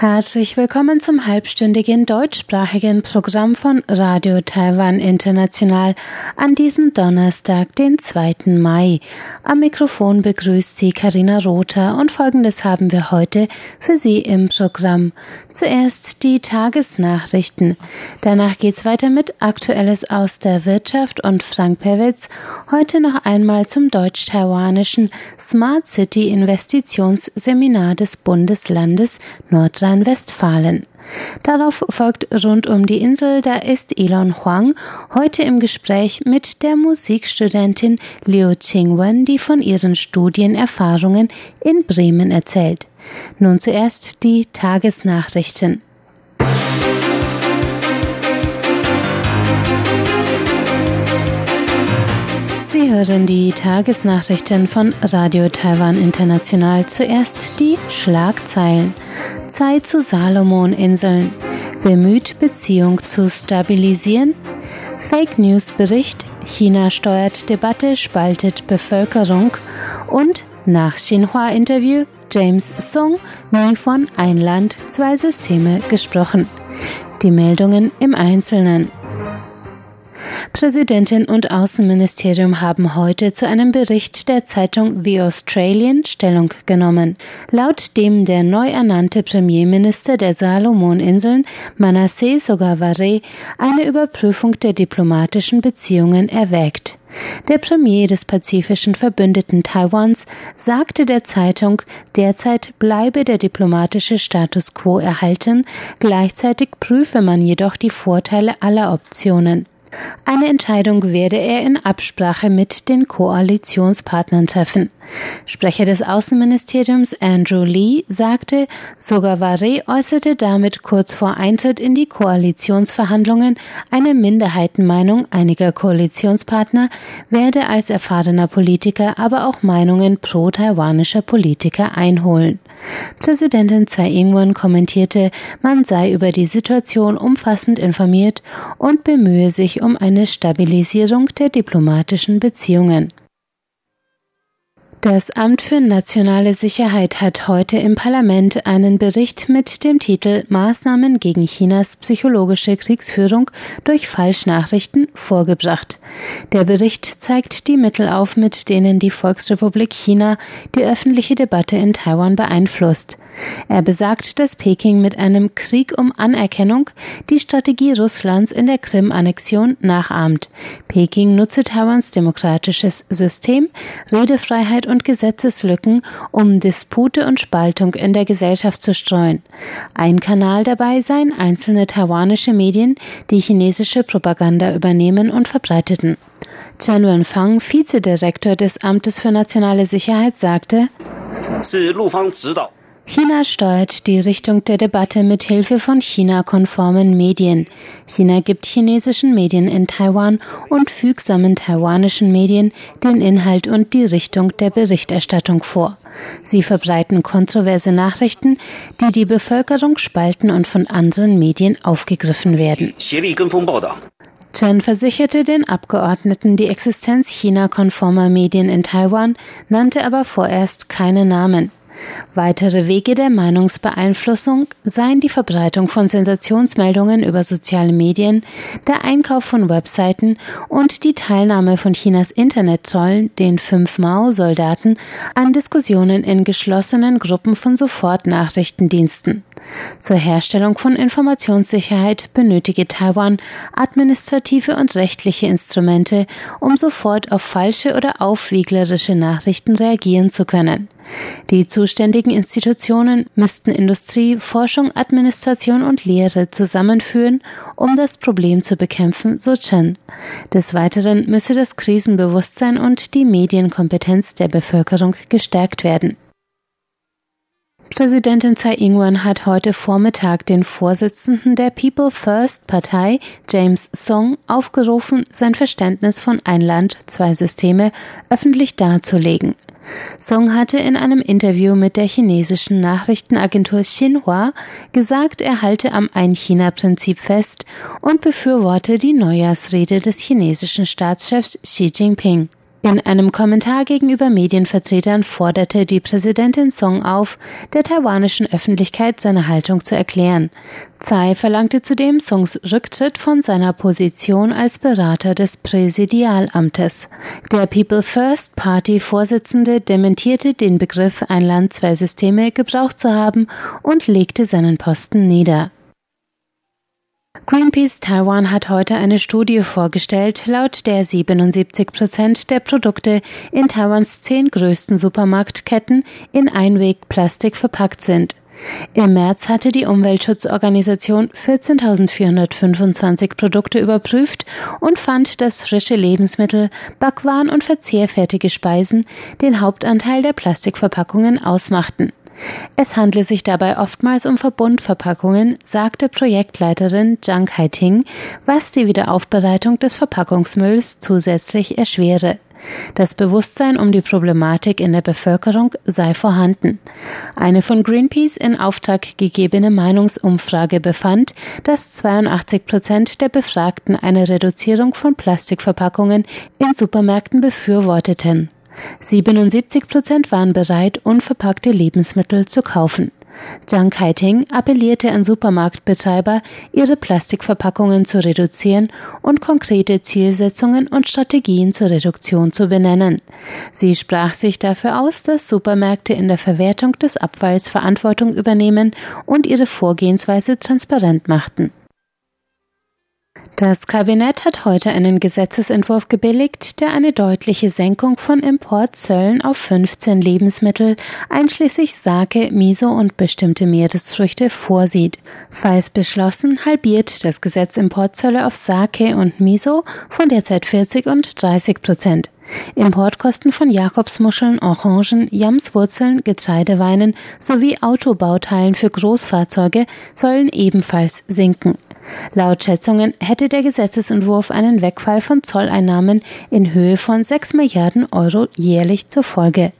Herzlich willkommen zum halbstündigen deutschsprachigen Programm von Radio Taiwan International an diesem Donnerstag, den 2. Mai. Am Mikrofon begrüßt Sie Karina Rother und folgendes haben wir heute für Sie im Programm. Zuerst die Tagesnachrichten. Danach geht's weiter mit Aktuelles aus der Wirtschaft und Frank Pewitz heute noch einmal zum deutsch-taiwanischen Smart City Investitionsseminar des Bundeslandes Nordrhein Nordrhein-Westfalen. Darauf folgt rund um die Insel, da ist Elon Huang heute im Gespräch mit der Musikstudentin Liu Qingwen, die von ihren Studienerfahrungen in Bremen erzählt. Nun zuerst die Tagesnachrichten. Sie hören die Tagesnachrichten von Radio Taiwan International. Zuerst die Schlagzeilen. Zeit zu Salomoninseln. Bemüht, Beziehung zu stabilisieren. Fake News Bericht. China steuert Debatte, spaltet Bevölkerung. Und nach Xinhua-Interview James Song nie von ein Land, zwei Systeme gesprochen. Die Meldungen im Einzelnen. Präsidentin und Außenministerium haben heute zu einem Bericht der Zeitung The Australian Stellung genommen. Laut dem der neu ernannte Premierminister der Salomoninseln, Manasseh Sogavare, eine Überprüfung der diplomatischen Beziehungen erwägt. Der Premier des pazifischen Verbündeten Taiwans sagte der Zeitung, derzeit bleibe der diplomatische Status quo erhalten, gleichzeitig prüfe man jedoch die Vorteile aller Optionen. Eine Entscheidung werde er in Absprache mit den Koalitionspartnern treffen. Sprecher des Außenministeriums Andrew Lee sagte, Sogavare äußerte damit kurz vor Eintritt in die Koalitionsverhandlungen eine Minderheitenmeinung einiger Koalitionspartner, werde als erfahrener Politiker aber auch Meinungen pro-taiwanischer Politiker einholen. Präsidentin Tsai Ing-wen kommentierte, man sei über die Situation umfassend informiert und bemühe sich um eine Stabilisierung der diplomatischen Beziehungen. Das Amt für nationale Sicherheit hat heute im Parlament einen Bericht mit dem Titel Maßnahmen gegen Chinas psychologische Kriegsführung durch Falschnachrichten vorgebracht. Der Bericht zeigt die Mittel auf, mit denen die Volksrepublik China die öffentliche Debatte in Taiwan beeinflusst. Er besagt, dass Peking mit einem Krieg um Anerkennung die Strategie Russlands in der Krim-Annexion nachahmt. Peking nutze Taiwans demokratisches System, Redefreiheit und Gesetzeslücken, um Dispute und Spaltung in der Gesellschaft zu streuen. Ein Kanal dabei seien einzelne taiwanische Medien, die chinesische Propaganda übernehmen und verbreiteten. Chen Wenfang, Vizedirektor des Amtes für nationale Sicherheit, sagte, China steuert die Richtung der Debatte mit Hilfe von China-konformen Medien. China gibt chinesischen Medien in Taiwan und fügsamen taiwanischen Medien den Inhalt und die Richtung der Berichterstattung vor. Sie verbreiten kontroverse Nachrichten, die die Bevölkerung spalten und von anderen Medien aufgegriffen werden. Chen versicherte den Abgeordneten die Existenz China-konformer Medien in Taiwan, nannte aber vorerst keine Namen. Weitere Wege der Meinungsbeeinflussung seien die Verbreitung von Sensationsmeldungen über soziale Medien, der Einkauf von Webseiten und die Teilnahme von Chinas Internetzollen, den fünf Mao-Soldaten, an Diskussionen in geschlossenen Gruppen von Sofortnachrichtendiensten. Zur Herstellung von Informationssicherheit benötige Taiwan administrative und rechtliche Instrumente, um sofort auf falsche oder aufwieglerische Nachrichten reagieren zu können. Die zuständigen Institutionen müssten Industrie, Forschung, Administration und Lehre zusammenführen, um das Problem zu bekämpfen, so Chen. Des Weiteren müsse das Krisenbewusstsein und die Medienkompetenz der Bevölkerung gestärkt werden. Präsidentin Tsai Ing-wen hat heute Vormittag den Vorsitzenden der People First Partei, James Song, aufgerufen, sein Verständnis von ein Land, zwei Systeme öffentlich darzulegen. Song hatte in einem Interview mit der chinesischen Nachrichtenagentur Xinhua gesagt, er halte am Ein-China-Prinzip fest und befürworte die Neujahrsrede des chinesischen Staatschefs Xi Jinping. In einem Kommentar gegenüber Medienvertretern forderte die Präsidentin Song auf, der taiwanischen Öffentlichkeit seine Haltung zu erklären. Tsai verlangte zudem Songs Rücktritt von seiner Position als Berater des Präsidialamtes. Der People First Party Vorsitzende dementierte den Begriff ein Land, zwei Systeme gebraucht zu haben und legte seinen Posten nieder. Greenpeace Taiwan hat heute eine Studie vorgestellt, laut der 77 Prozent der Produkte in Taiwans zehn größten Supermarktketten in Einwegplastik verpackt sind. Im März hatte die Umweltschutzorganisation 14.425 Produkte überprüft und fand, dass frische Lebensmittel, Backwaren und verzehrfertige Speisen den Hauptanteil der Plastikverpackungen ausmachten. Es handle sich dabei oftmals um Verbundverpackungen, sagte Projektleiterin Zhang Haiting, was die Wiederaufbereitung des Verpackungsmülls zusätzlich erschwere. Das Bewusstsein um die Problematik in der Bevölkerung sei vorhanden. Eine von Greenpeace in Auftrag gegebene Meinungsumfrage befand, dass 82 Prozent der Befragten eine Reduzierung von Plastikverpackungen in Supermärkten befürworteten. 77 Prozent waren bereit, unverpackte Lebensmittel zu kaufen. Zhang Kaiting appellierte an Supermarktbetreiber, ihre Plastikverpackungen zu reduzieren und konkrete Zielsetzungen und Strategien zur Reduktion zu benennen. Sie sprach sich dafür aus, dass Supermärkte in der Verwertung des Abfalls Verantwortung übernehmen und ihre Vorgehensweise transparent machten. Das Kabinett hat heute einen Gesetzesentwurf gebilligt, der eine deutliche Senkung von Importzöllen auf 15 Lebensmittel, einschließlich Sake, Miso und bestimmte Meeresfrüchte, vorsieht. Falls beschlossen, halbiert das Gesetz Importzölle auf Sake und Miso von derzeit 40 und 30 Prozent. Importkosten von Jakobsmuscheln, Orangen, Jamswurzeln, Getreideweinen sowie Autobauteilen für Großfahrzeuge sollen ebenfalls sinken. Laut Schätzungen hätte der Gesetzesentwurf einen Wegfall von Zolleinnahmen in Höhe von 6 Milliarden Euro jährlich zur Folge.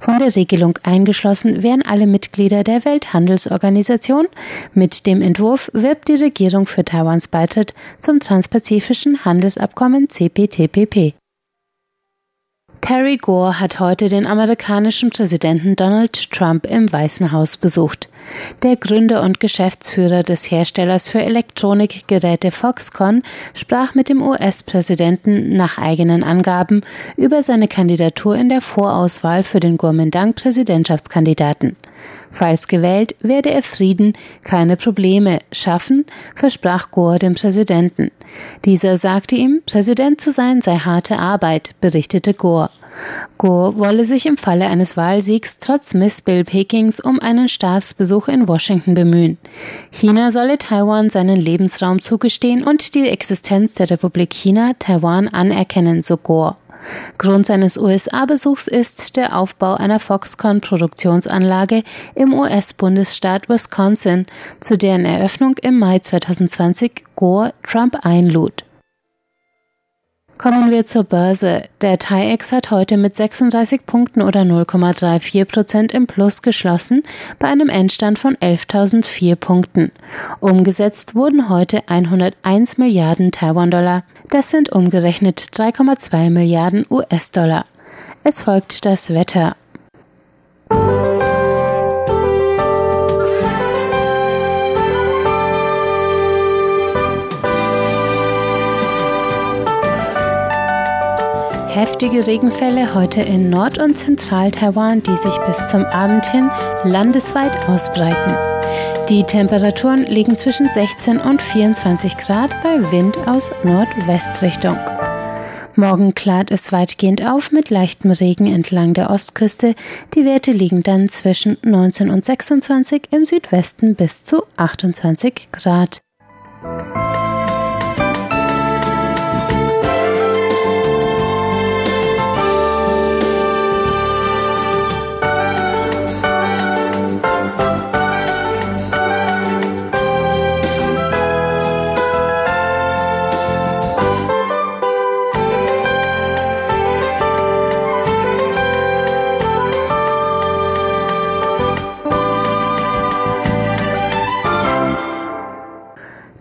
Von der Regelung eingeschlossen wären alle Mitglieder der Welthandelsorganisation. Mit dem Entwurf wirbt die Regierung für Taiwans Beitritt zum Transpazifischen Handelsabkommen CPTPP. Terry Gore hat heute den amerikanischen Präsidenten Donald Trump im Weißen Haus besucht. Der Gründer und Geschäftsführer des Herstellers für Elektronikgeräte Foxconn sprach mit dem US-Präsidenten nach eigenen Angaben über seine Kandidatur in der Vorauswahl für den Kuomintang-Präsidentschaftskandidaten. Falls gewählt, werde er Frieden, keine Probleme schaffen, versprach Gore dem Präsidenten. Dieser sagte ihm, Präsident zu sein sei harte Arbeit, berichtete Gore. Gore wolle sich im Falle eines Wahlsiegs trotz Missbill Pekings um einen Staatsbesuch in Washington bemühen. China solle Taiwan seinen Lebensraum zugestehen und die Existenz der Republik China Taiwan anerkennen, so Gore. Grund seines USA-Besuchs ist der Aufbau einer Foxconn-Produktionsanlage im US-Bundesstaat Wisconsin, zu deren Eröffnung im Mai 2020 Gore Trump einlud. Kommen wir zur Börse. Der TAIEX hat heute mit 36 Punkten oder 0,34 Prozent im Plus geschlossen, bei einem Endstand von 11.004 Punkten. Umgesetzt wurden heute 101 Milliarden Taiwan-Dollar. Das sind umgerechnet 3,2 Milliarden US-Dollar. Es folgt das Wetter. Heftige Regenfälle heute in Nord- und Zentral-Taiwan, die sich bis zum Abend hin landesweit ausbreiten. Die Temperaturen liegen zwischen 16 und 24 Grad bei Wind aus Nordwestrichtung. Morgen klart es weitgehend auf mit leichtem Regen entlang der Ostküste. Die Werte liegen dann zwischen 19 und 26 im Südwesten bis zu 28 Grad.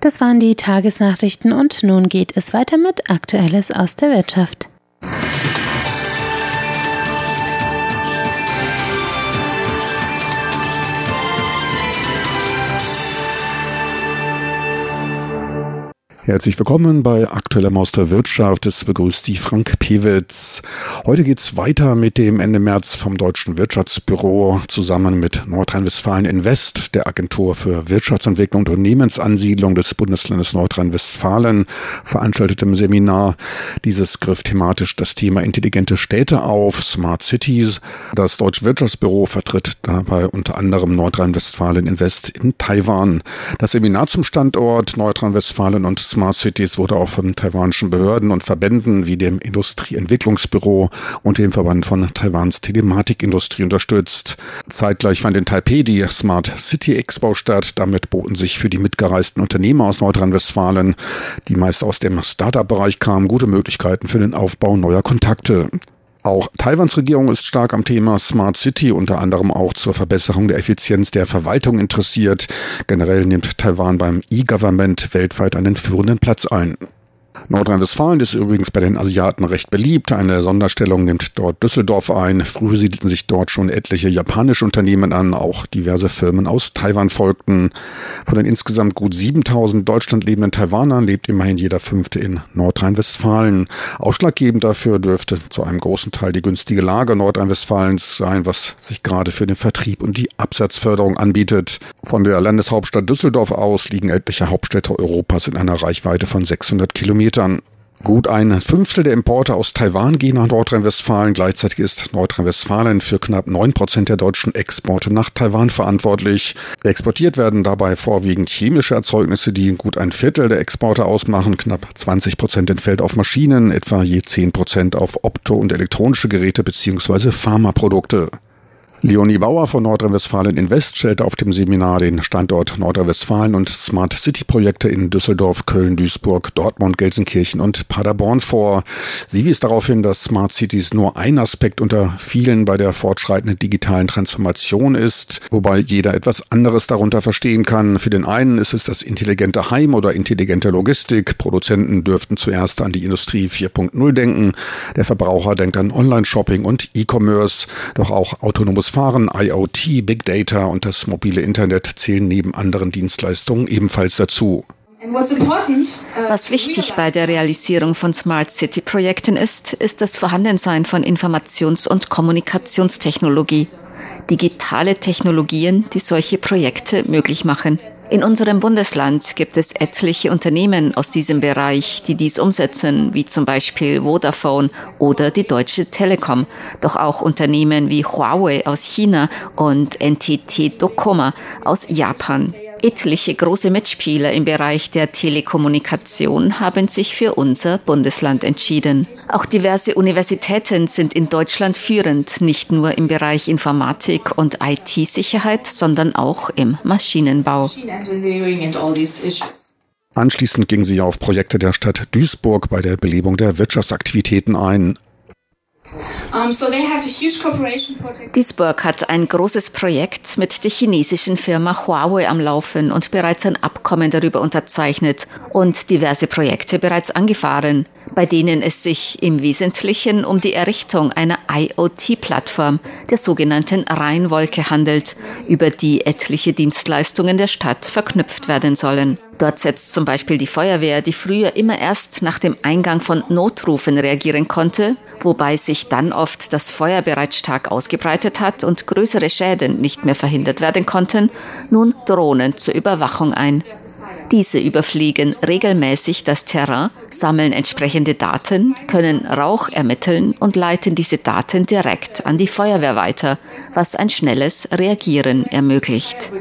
Das waren die Tagesnachrichten und nun geht es weiter mit Aktuelles aus der Wirtschaft. Herzlich willkommen bei Aktueller Maus der Wirtschaft. Es begrüßt Sie Frank Pewitz. Heute geht's weiter mit dem Ende März vom Deutschen Wirtschaftsbüro zusammen mit Nordrhein-Westfalen Invest, der Agentur für Wirtschaftsentwicklung und Unternehmensansiedlung des Bundeslandes Nordrhein-Westfalen, veranstaltetem Seminar. Dieses griff thematisch das Thema intelligente Städte auf, Smart Cities. Das Deutsche Wirtschaftsbüro vertritt dabei unter anderem Nordrhein-Westfalen Invest in Taiwan. Das Seminar zum Standort Nordrhein-Westfalen und Smart Cities wurde auch von taiwanischen Behörden und Verbänden wie dem Industrieentwicklungsbüro und dem Verband von Taiwans Telematikindustrie unterstützt. Zeitgleich fand in Taipei die Smart City Expo statt. Damit boten sich für die mitgereisten Unternehmer aus Nordrhein-Westfalen, die meist aus dem Startup-Bereich kamen, gute Möglichkeiten für den Aufbau neuer Kontakte. Auch Taiwans Regierung ist stark am Thema Smart City, unter anderem auch zur Verbesserung der Effizienz der Verwaltung interessiert. Generell nimmt Taiwan beim E-Government weltweit einen führenden Platz ein. Nordrhein-Westfalen ist übrigens bei den Asiaten recht beliebt. Eine Sonderstellung nimmt dort Düsseldorf ein. Früher siedelten sich dort schon etliche japanische Unternehmen an. Auch diverse Firmen aus Taiwan folgten. Von den insgesamt gut 7000 Deutschland lebenden Taiwanern lebt immerhin jeder Fünfte in Nordrhein-Westfalen. Ausschlaggebend dafür dürfte zu einem großen Teil die günstige Lage Nordrhein-Westfalens sein, was sich gerade für den Vertrieb und die Absatzförderung anbietet. Von der Landeshauptstadt Düsseldorf aus liegen etliche Hauptstädte Europas in einer Reichweite von 600 Kilometern. Kilometern. Gut ein Fünftel der Importe aus Taiwan gehen nach Nordrhein-Westfalen. Gleichzeitig ist Nordrhein-Westfalen für knapp neun Prozent der deutschen Exporte nach Taiwan verantwortlich. Exportiert werden dabei vorwiegend chemische Erzeugnisse, die gut ein Viertel der Exporte ausmachen. Knapp 20 Prozent entfällt auf Maschinen, etwa je 10 Prozent auf Opto- und elektronische Geräte bzw. Pharmaprodukte. Leonie Bauer von Nordrhein-Westfalen Invest stellte auf dem Seminar den Standort Nordrhein-Westfalen und Smart City Projekte in Düsseldorf, Köln, Duisburg, Dortmund, Gelsenkirchen und Paderborn vor. Sie wies darauf hin, dass Smart Cities nur ein Aspekt unter vielen bei der fortschreitenden digitalen Transformation ist, wobei jeder etwas anderes darunter verstehen kann. Für den einen ist es das intelligente Heim oder intelligente Logistik. Produzenten dürften zuerst an die Industrie 4.0 denken. Der Verbraucher denkt an Online-Shopping und E-Commerce. Doch auch autonomes Fahren, IoT, Big Data und das mobile Internet zählen neben anderen Dienstleistungen ebenfalls dazu. Was wichtig bei der Realisierung von Smart City Projekten ist, ist das Vorhandensein von Informations- und Kommunikationstechnologie. Digitale Technologien, die solche Projekte möglich machen. In unserem Bundesland gibt es etliche Unternehmen aus diesem Bereich, die dies umsetzen, wie zum Beispiel Vodafone oder die Deutsche Telekom. Doch auch Unternehmen wie Huawei aus China und NTT Dokoma aus Japan. Etliche große Mitspieler im Bereich der Telekommunikation haben sich für unser Bundesland entschieden. Auch diverse Universitäten sind in Deutschland führend, nicht nur im Bereich Informatik und IT-Sicherheit, sondern auch im Maschinenbau. Anschließend ging sie auf Projekte der Stadt Duisburg bei der Belebung der Wirtschaftsaktivitäten ein. Duisburg hat ein großes Projekt mit der chinesischen Firma Huawei am Laufen und bereits ein Abkommen darüber unterzeichnet und diverse Projekte bereits angefahren, bei denen es sich im Wesentlichen um die Errichtung einer IoT-Plattform, der sogenannten Rheinwolke handelt, über die etliche Dienstleistungen der Stadt verknüpft werden sollen. Dort setzt zum Beispiel die Feuerwehr, die früher immer erst nach dem Eingang von Notrufen reagieren konnte, wobei sich dann oft das Feuer bereits stark ausgebreitet hat und größere Schäden nicht mehr verhindert werden konnten, nun Drohnen zur Überwachung ein. Diese überfliegen regelmäßig das Terrain, sammeln entsprechende Daten, können Rauch ermitteln und leiten diese Daten direkt an die Feuerwehr weiter, was ein schnelles Reagieren ermöglicht.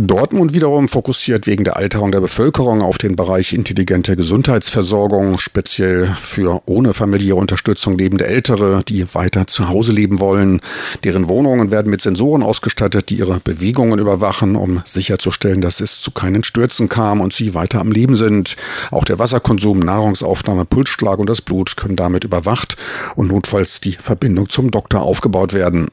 Dortmund wiederum fokussiert wegen der Alterung der Bevölkerung auf den Bereich intelligente Gesundheitsversorgung, speziell für ohne familiäre Unterstützung lebende Ältere, die weiter zu Hause leben wollen. Deren Wohnungen werden mit Sensoren ausgestattet, die ihre Bewegungen überwachen, um sicherzustellen, dass es zu keinen Stürzen kam und sie weiter am Leben sind. Auch der Wasserkonsum, Nahrungsaufnahme, Pulsschlag und das Blut können damit überwacht und notfalls die Verbindung zum Doktor aufgebaut werden.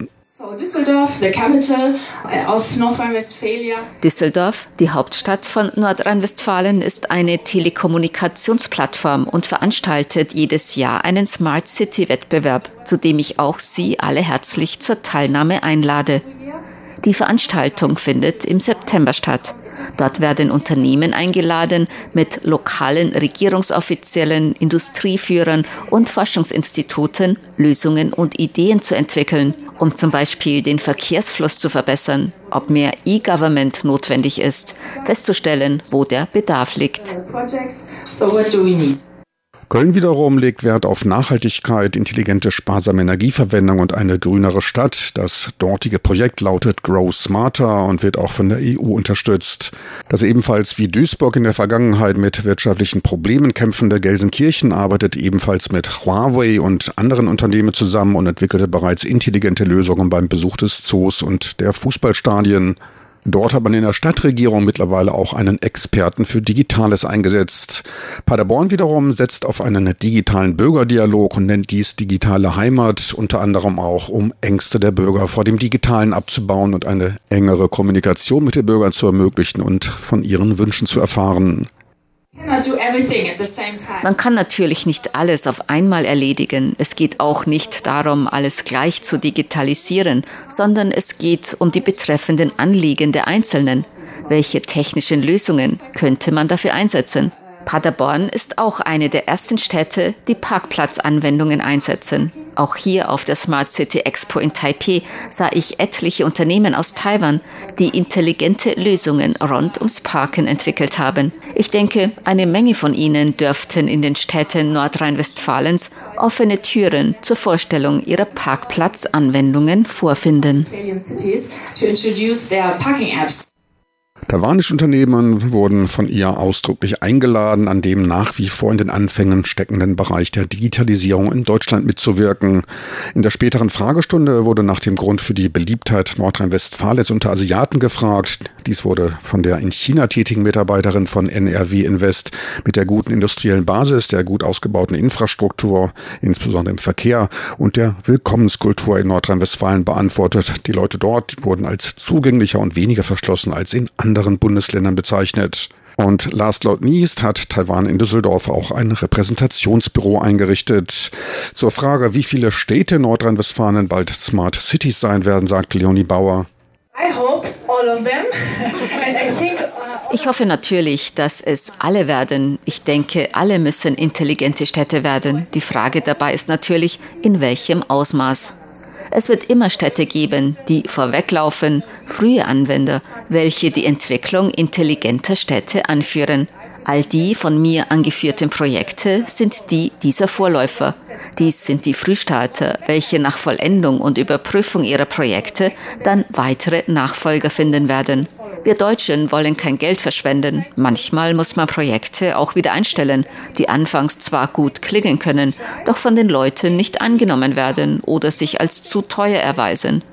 Düsseldorf, die Hauptstadt von Nordrhein-Westfalen, ist eine Telekommunikationsplattform und veranstaltet jedes Jahr einen Smart City Wettbewerb, zu dem ich auch Sie alle herzlich zur Teilnahme einlade. Die Veranstaltung findet im September statt. Dort werden Unternehmen eingeladen, mit lokalen Regierungsoffiziellen, Industrieführern und Forschungsinstituten Lösungen und Ideen zu entwickeln, um zum Beispiel den Verkehrsfluss zu verbessern, ob mehr E-Government notwendig ist, festzustellen, wo der Bedarf liegt. Köln wiederum legt Wert auf Nachhaltigkeit, intelligente, sparsame Energieverwendung und eine grünere Stadt. Das dortige Projekt lautet Grow Smarter und wird auch von der EU unterstützt. Das ebenfalls wie Duisburg in der Vergangenheit mit wirtschaftlichen Problemen kämpfende Gelsenkirchen arbeitet ebenfalls mit Huawei und anderen Unternehmen zusammen und entwickelte bereits intelligente Lösungen beim Besuch des Zoos und der Fußballstadien. Dort hat man in der Stadtregierung mittlerweile auch einen Experten für Digitales eingesetzt. Paderborn wiederum setzt auf einen digitalen Bürgerdialog und nennt dies digitale Heimat, unter anderem auch, um Ängste der Bürger vor dem Digitalen abzubauen und eine engere Kommunikation mit den Bürgern zu ermöglichen und von ihren Wünschen zu erfahren. Man kann natürlich nicht alles auf einmal erledigen. Es geht auch nicht darum, alles gleich zu digitalisieren, sondern es geht um die betreffenden Anliegen der Einzelnen. Welche technischen Lösungen könnte man dafür einsetzen? Paderborn ist auch eine der ersten Städte, die Parkplatzanwendungen einsetzen. Auch hier auf der Smart City Expo in Taipei sah ich etliche Unternehmen aus Taiwan, die intelligente Lösungen rund ums Parken entwickelt haben. Ich denke, eine Menge von ihnen dürften in den Städten Nordrhein-Westfalens offene Türen zur Vorstellung ihrer Parkplatzanwendungen vorfinden. Taiwanische Unternehmen wurden von ihr ausdrücklich eingeladen, an dem nach wie vor in den Anfängen steckenden Bereich der Digitalisierung in Deutschland mitzuwirken. In der späteren Fragestunde wurde nach dem Grund für die Beliebtheit Nordrhein-Westfalens unter Asiaten gefragt. Dies wurde von der in China tätigen Mitarbeiterin von NRW Invest mit der guten industriellen Basis, der gut ausgebauten Infrastruktur, insbesondere im Verkehr und der Willkommenskultur in Nordrhein-Westfalen beantwortet. Die Leute dort wurden als zugänglicher und weniger verschlossen als in anderen Bundesländern bezeichnet. Und last but not least hat Taiwan in Düsseldorf auch ein Repräsentationsbüro eingerichtet. Zur Frage, wie viele Städte Nordrhein-Westfalen bald Smart Cities sein werden, sagt Leonie Bauer. Ich hoffe natürlich, dass es alle werden. Ich denke, alle müssen intelligente Städte werden. Die Frage dabei ist natürlich, in welchem Ausmaß. Es wird immer Städte geben, die vorweglaufen, frühe Anwender, welche die Entwicklung intelligenter Städte anführen. All die von mir angeführten Projekte sind die dieser Vorläufer. Dies sind die Frühstarter, welche nach Vollendung und Überprüfung ihrer Projekte dann weitere Nachfolger finden werden. Wir Deutschen wollen kein Geld verschwenden. Manchmal muss man Projekte auch wieder einstellen, die anfangs zwar gut klingen können, doch von den Leuten nicht angenommen werden oder sich als zu teuer erweisen.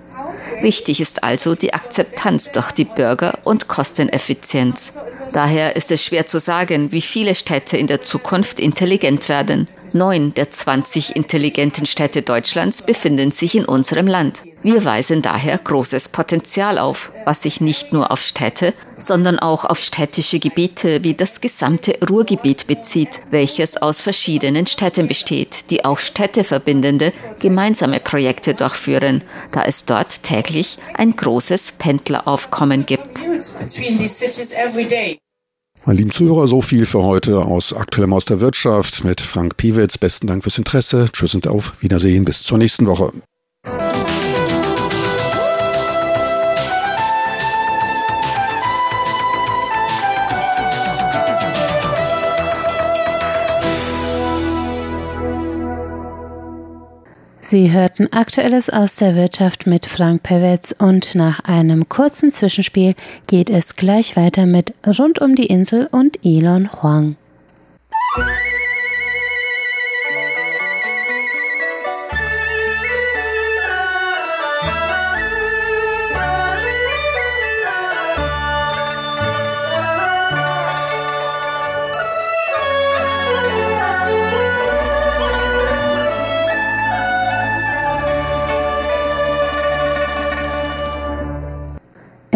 Wichtig ist also die Akzeptanz durch die Bürger und Kosteneffizienz. Daher ist es schwer zu sagen, wie viele Städte in der Zukunft intelligent werden. Neun der 20 intelligenten Städte Deutschlands befinden sich in unserem Land. Wir weisen daher großes Potenzial auf, was sich nicht nur auf Städte, sondern auch auf städtische Gebiete wie das gesamte Ruhrgebiet bezieht, welches aus verschiedenen Städten besteht, die auch städteverbindende gemeinsame Projekte durchführen, da es dort täglich ein großes Pendleraufkommen gibt. Meine lieben Zuhörer, so viel für heute aus Aktuellem aus der Wirtschaft mit Frank Piewitz. Besten Dank fürs Interesse. Tschüss und auf Wiedersehen. Bis zur nächsten Woche. Sie hörten Aktuelles aus der Wirtschaft mit Frank Pewetz und nach einem kurzen Zwischenspiel geht es gleich weiter mit Rund um die Insel und Elon Huang.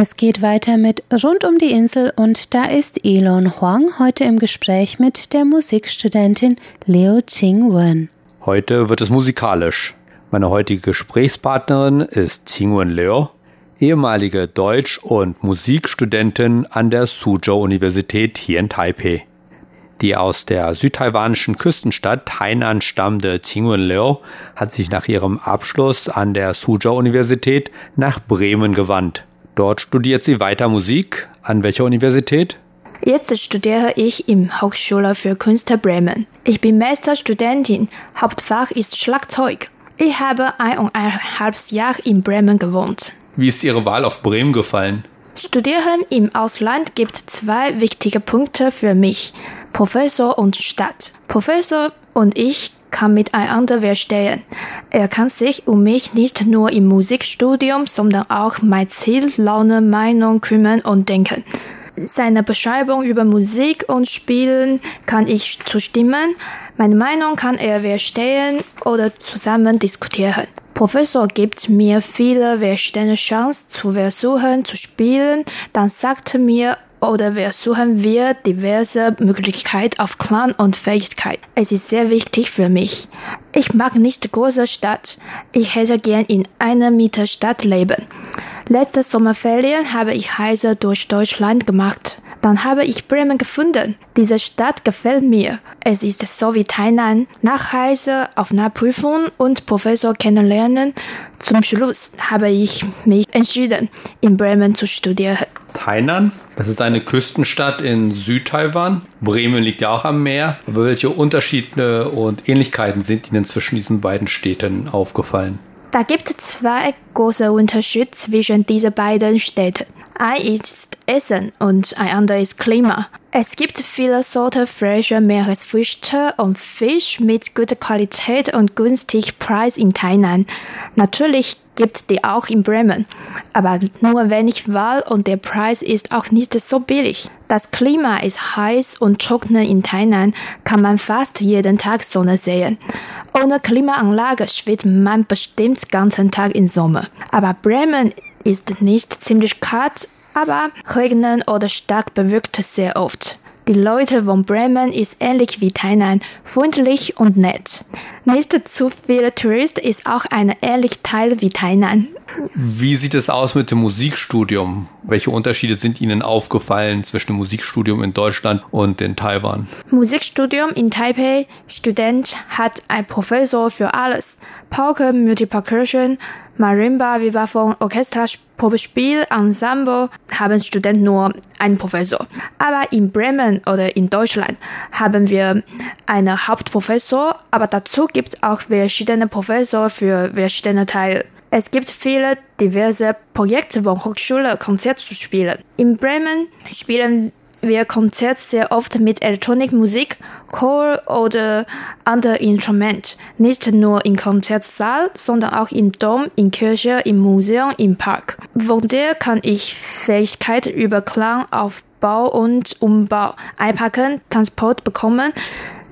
Es geht weiter mit Rund um die Insel und da ist Elon Huang heute im Gespräch mit der Musikstudentin Leo Qingwen. Heute wird es musikalisch. Meine heutige Gesprächspartnerin ist Qingwen Leo, ehemalige Deutsch- und Musikstudentin an der Suzhou-Universität hier in Taipei. Die aus der südtaiwanischen Küstenstadt Hainan stammende Qingwen Liu hat sich nach ihrem Abschluss an der Suzhou-Universität nach Bremen gewandt. Dort studiert sie weiter Musik. An welcher Universität? Jetzt studiere ich im Hochschule für Künste Bremen. Ich bin Meisterstudentin. Hauptfach ist Schlagzeug. Ich habe eineinhalb Jahre in Bremen gewohnt. Wie ist Ihre Wahl auf Bremen gefallen? Studieren im Ausland gibt zwei wichtige Punkte für mich. Professor und Stadt. Professor und ich kann miteinander verstehen. Er kann sich um mich nicht nur im Musikstudium, sondern auch mein Ziel, Laune, Meinung kümmern und denken. Seine Beschreibung über Musik und Spielen kann ich zustimmen. Meine Meinung kann er verstehen oder zusammen diskutieren. Professor gibt mir viele verschiedene Chancen zu versuchen zu spielen, dann sagt mir oder versuchen wir diverse Möglichkeiten auf Klang und Fähigkeit. Es ist sehr wichtig für mich. Ich mag nicht große Stadt. Ich hätte gern in einer Mittelstadt leben. Letzte Sommerferien habe ich Reise durch Deutschland gemacht. Dann habe ich Bremen gefunden. Diese Stadt gefällt mir. Es ist so wie Tainan. Nach Reise, auf Nachprüfung und Professor kennenlernen. Zum Schluss habe ich mich entschieden, in Bremen zu studieren. Tainan, das ist eine Küstenstadt in Südtaiwan. Bremen liegt ja auch am Meer. Aber welche Unterschiede und Ähnlichkeiten sind Ihnen zwischen diesen beiden Städten aufgefallen? Da gibt es zwei große Unterschiede zwischen diesen beiden Städten. Ein ist Essen und ein anderer ist Klima. Es gibt viele Sorten frischer Meeresfrüchte und Fisch mit guter Qualität und günstig Preis in Tainan. Natürlich gibt die auch in Bremen, aber nur wenig Wahl und der Preis ist auch nicht so billig. Das Klima ist heiß und trocken in Tainan, kann man fast jeden Tag Sonne sehen. Ohne Klimaanlage schwitzt man bestimmt ganzen Tag im Sommer. Aber Bremen ist nicht ziemlich kalt, aber regnen oder stark bewölkt sehr oft. Die Leute von Bremen ist ähnlich wie Tainan, freundlich und nett. Nicht zu viele Touristen ist auch ein ähnlich Teil wie Tainan. Wie sieht es aus mit dem Musikstudium? Welche Unterschiede sind Ihnen aufgefallen zwischen dem Musikstudium in Deutschland und in Taiwan? Musikstudium in Taipei. Student hat ein Professor für alles. Pauke, Multipercussion, Marimba, Vibraphon, Orchester, Probespiel, Ensemble haben Studenten nur einen Professor. Aber in Bremen oder in Deutschland haben wir einen Hauptprofessor, aber dazu gibt auch verschiedene Professor für verschiedene Teile. Es gibt viele diverse Projekte von Hochschule, Konzerte zu spielen. In Bremen spielen wir Konzerte sehr oft mit Elektronikmusik, Chor oder anderen Instrument. Nicht nur im Konzertsaal, sondern auch im Dom, in Kirche, im Museum, im Park. Von der kann ich Fähigkeit über Klangaufbau und Umbau einpacken, Transport bekommen,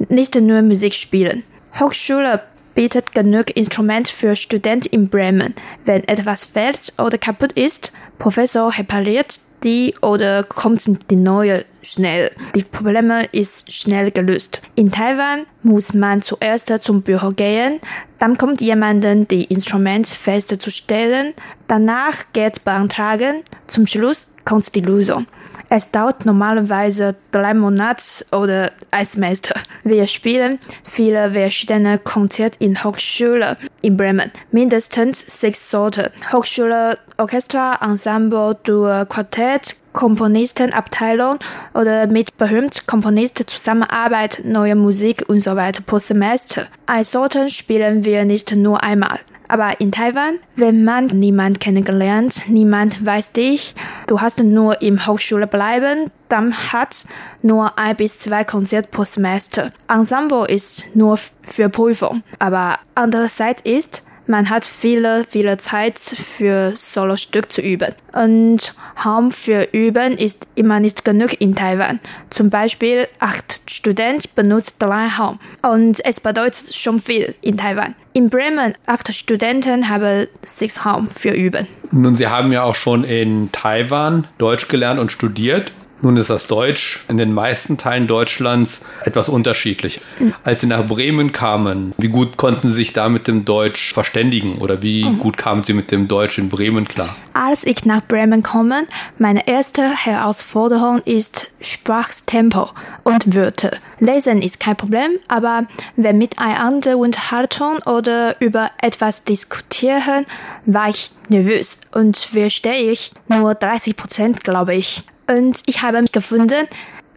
nicht nur Musik spielen. Hochschule bietet genug Instrument für Studenten in Bremen. Wenn etwas fehlt oder kaputt ist, Professor repariert die oder kommt die neue schnell. Die Probleme ist schnell gelöst. In Taiwan muss man zuerst zum Büro gehen, dann kommt jemanden, die Instrument festzustellen, danach Geld beantragen, zum Schluss kommt die Lösung. Es dauert normalerweise drei Monate oder ein Semester. Wir spielen viele verschiedene Konzerte in Hochschule in Bremen. Mindestens sechs Sorten. Hochschule, Orchester, Ensemble, Duo, Quartett, Komponistenabteilung oder mit berühmten Komponisten zusammenarbeit, neue Musik und so weiter pro Semester. Ein Sorten spielen wir nicht nur einmal. Aber in Taiwan, wenn man niemand kennengelernt, niemand weiß dich, du hast nur im Hochschule bleiben, dann hat nur ein bis zwei Konzerte pro Semester. Ensemble ist nur für Prüfung. Aber andererseits ist, man hat viele, viele Zeit für Solostück zu üben. Und Raum für Üben ist immer nicht genug in Taiwan. Zum Beispiel acht Studenten benutzen drei Raum. Und es bedeutet schon viel in Taiwan. In Bremen acht Studenten haben sechs Raum für Üben. Nun, Sie haben ja auch schon in Taiwan Deutsch gelernt und studiert. Nun ist das Deutsch in den meisten Teilen Deutschlands etwas unterschiedlich. Als Sie nach Bremen kamen, wie gut konnten Sie sich da mit dem Deutsch verständigen oder wie gut kamen Sie mit dem Deutsch in Bremen klar? Als ich nach Bremen komme, meine erste Herausforderung ist Sprachtempo und Wörter. Lesen ist kein Problem, aber wenn miteinander unterhalten oder über etwas diskutieren, war ich nervös und verstehe ich nur 30 Prozent, glaube ich. Und ich habe gefunden,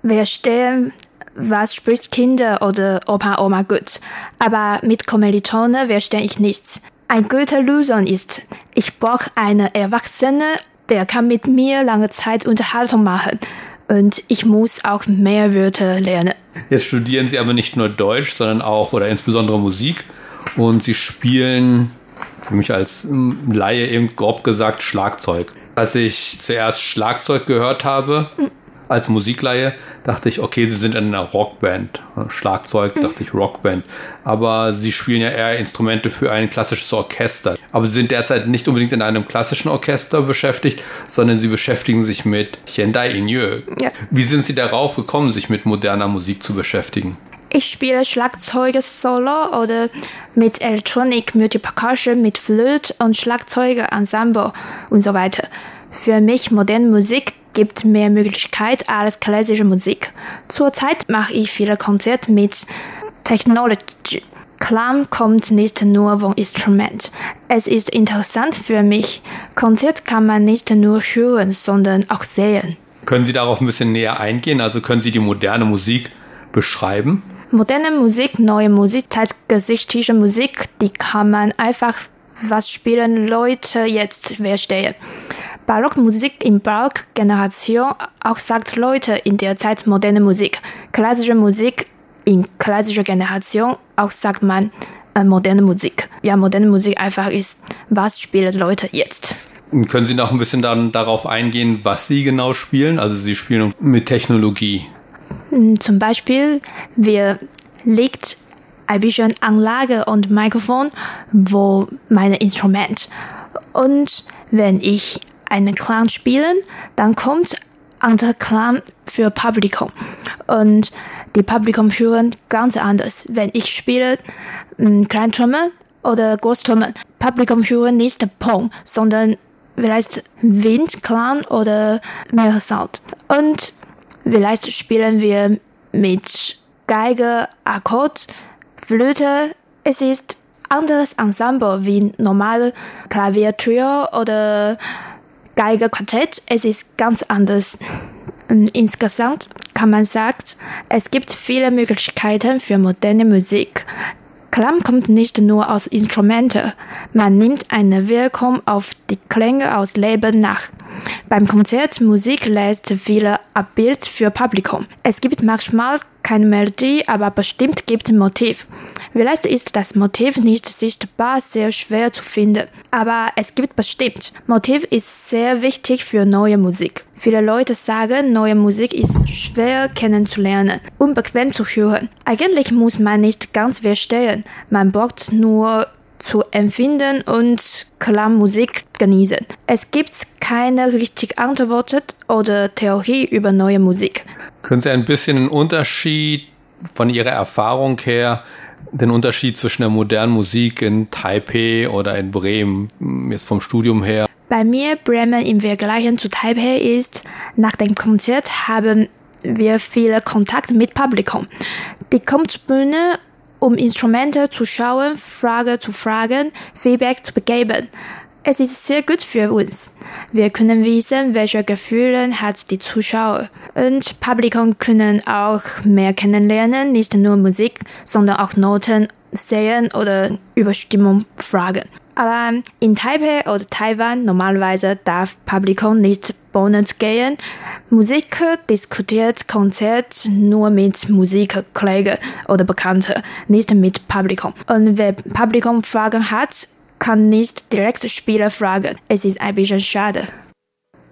wir stellen, was spricht Kinder oder Opa, Oma gut. Aber mit Kommilitonen verstehe ich nichts. Ein guter Lösung ist, ich brauche einen Erwachsenen, der kann mit mir lange Zeit Unterhaltung machen. Und ich muss auch mehr Wörter lernen. Jetzt studieren Sie aber nicht nur Deutsch, sondern auch oder insbesondere Musik. Und Sie spielen für mich als Laie eben grob gesagt Schlagzeug. Als ich zuerst Schlagzeug gehört habe, als Musikleihe, dachte ich, okay, sie sind in einer Rockband. Schlagzeug, dachte ich, Rockband. Aber sie spielen ja eher Instrumente für ein klassisches Orchester. Aber sie sind derzeit nicht unbedingt in einem klassischen Orchester beschäftigt, sondern sie beschäftigen sich mit Xiandai Inyo. Ja. Wie sind sie darauf gekommen, sich mit moderner Musik zu beschäftigen? Ich spiele Schlagzeuge solo oder mit Electronic Multipercussion, mit Flöte und Schlagzeuge Ensemble und so weiter. Für mich moderne Musik gibt mehr Möglichkeit als klassische Musik. Zurzeit mache ich viele Konzerte mit Technology. Klang kommt nicht nur vom Instrument. Es ist interessant für mich. Konzert kann man nicht nur hören, sondern auch sehen. Können Sie darauf ein bisschen näher eingehen? Also können Sie die moderne Musik beschreiben? Moderne Musik, neue Musik, zeitgeschichtliche Musik, die kann man einfach, was spielen Leute jetzt verstehen. Barockmusik in Barockgeneration auch sagt Leute in der Zeit moderne Musik. Klassische Musik in klassischer Generation auch sagt man äh, moderne Musik. Ja, moderne Musik einfach ist, was spielen Leute jetzt. Können Sie noch ein bisschen dann darauf eingehen, was Sie genau spielen? Also Sie spielen mit Technologie. Hm, zum Beispiel, wir legt ein bisschen Anlage und Mikrofon, wo meine Instrument. Und wenn ich einen Clown spielen, dann kommt andere Clown für Publikum. Und die Publikum hören ganz anders. Wenn ich spiele hm, Kleintrommel oder Großtrommel, Publikum hören nicht Pong, sondern vielleicht Wind, Clown oder mehr Sound. Und Vielleicht spielen wir mit Geige, Akkord, Flöte. Es ist anderes Ensemble wie normale Klaviertrio oder Geigequartett. Es ist ganz anders. Insgesamt kann man sagen, es gibt viele Möglichkeiten für moderne Musik. Klang kommt nicht nur aus Instrumenten, man nimmt eine Wirkung auf die Klänge aus Leben nach. Beim Konzert Musik lässt viele Abbild für Publikum. Es gibt manchmal keine Melodie, aber bestimmt gibt Motiv. Vielleicht ist das Motiv nicht sichtbar sehr schwer zu finden, aber es gibt bestimmt. Motiv ist sehr wichtig für neue Musik. Viele Leute sagen, neue Musik ist schwer kennenzulernen, unbequem zu hören. Eigentlich muss man nicht ganz verstehen, man braucht nur zu empfinden und Klangmusik genießen. Es gibt keine richtige Antwort oder Theorie über neue Musik. Können Sie ein bisschen einen Unterschied von Ihrer Erfahrung her, den Unterschied zwischen der modernen Musik in Taipei oder in Bremen, jetzt vom Studium her? Bei mir Bremen im Vergleich zu Taipei ist, nach dem Konzert haben wir viele Kontakte mit Publikum. Die kommt zur Bühne um Instrumente zu schauen, Fragen zu fragen, Feedback zu geben. Es ist sehr gut für uns. Wir können wissen, welche Gefühle hat die Zuschauer. Und Publikum können auch mehr kennenlernen, nicht nur Musik, sondern auch Noten sehen oder Überstimmung fragen. Aber in Taipei oder Taiwan normalerweise darf Publikum nicht Bonus gehen. Musiker diskutiert Konzert nur mit Musikkollegen oder Bekannten, nicht mit Publikum. Und wenn Publikum Fragen hat, kann nicht direkt Spieler fragen. Es ist ein bisschen schade.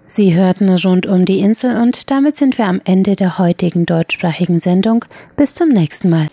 Sie hörten rund um die Insel und damit sind wir am Ende der heutigen deutschsprachigen Sendung. Bis zum nächsten Mal.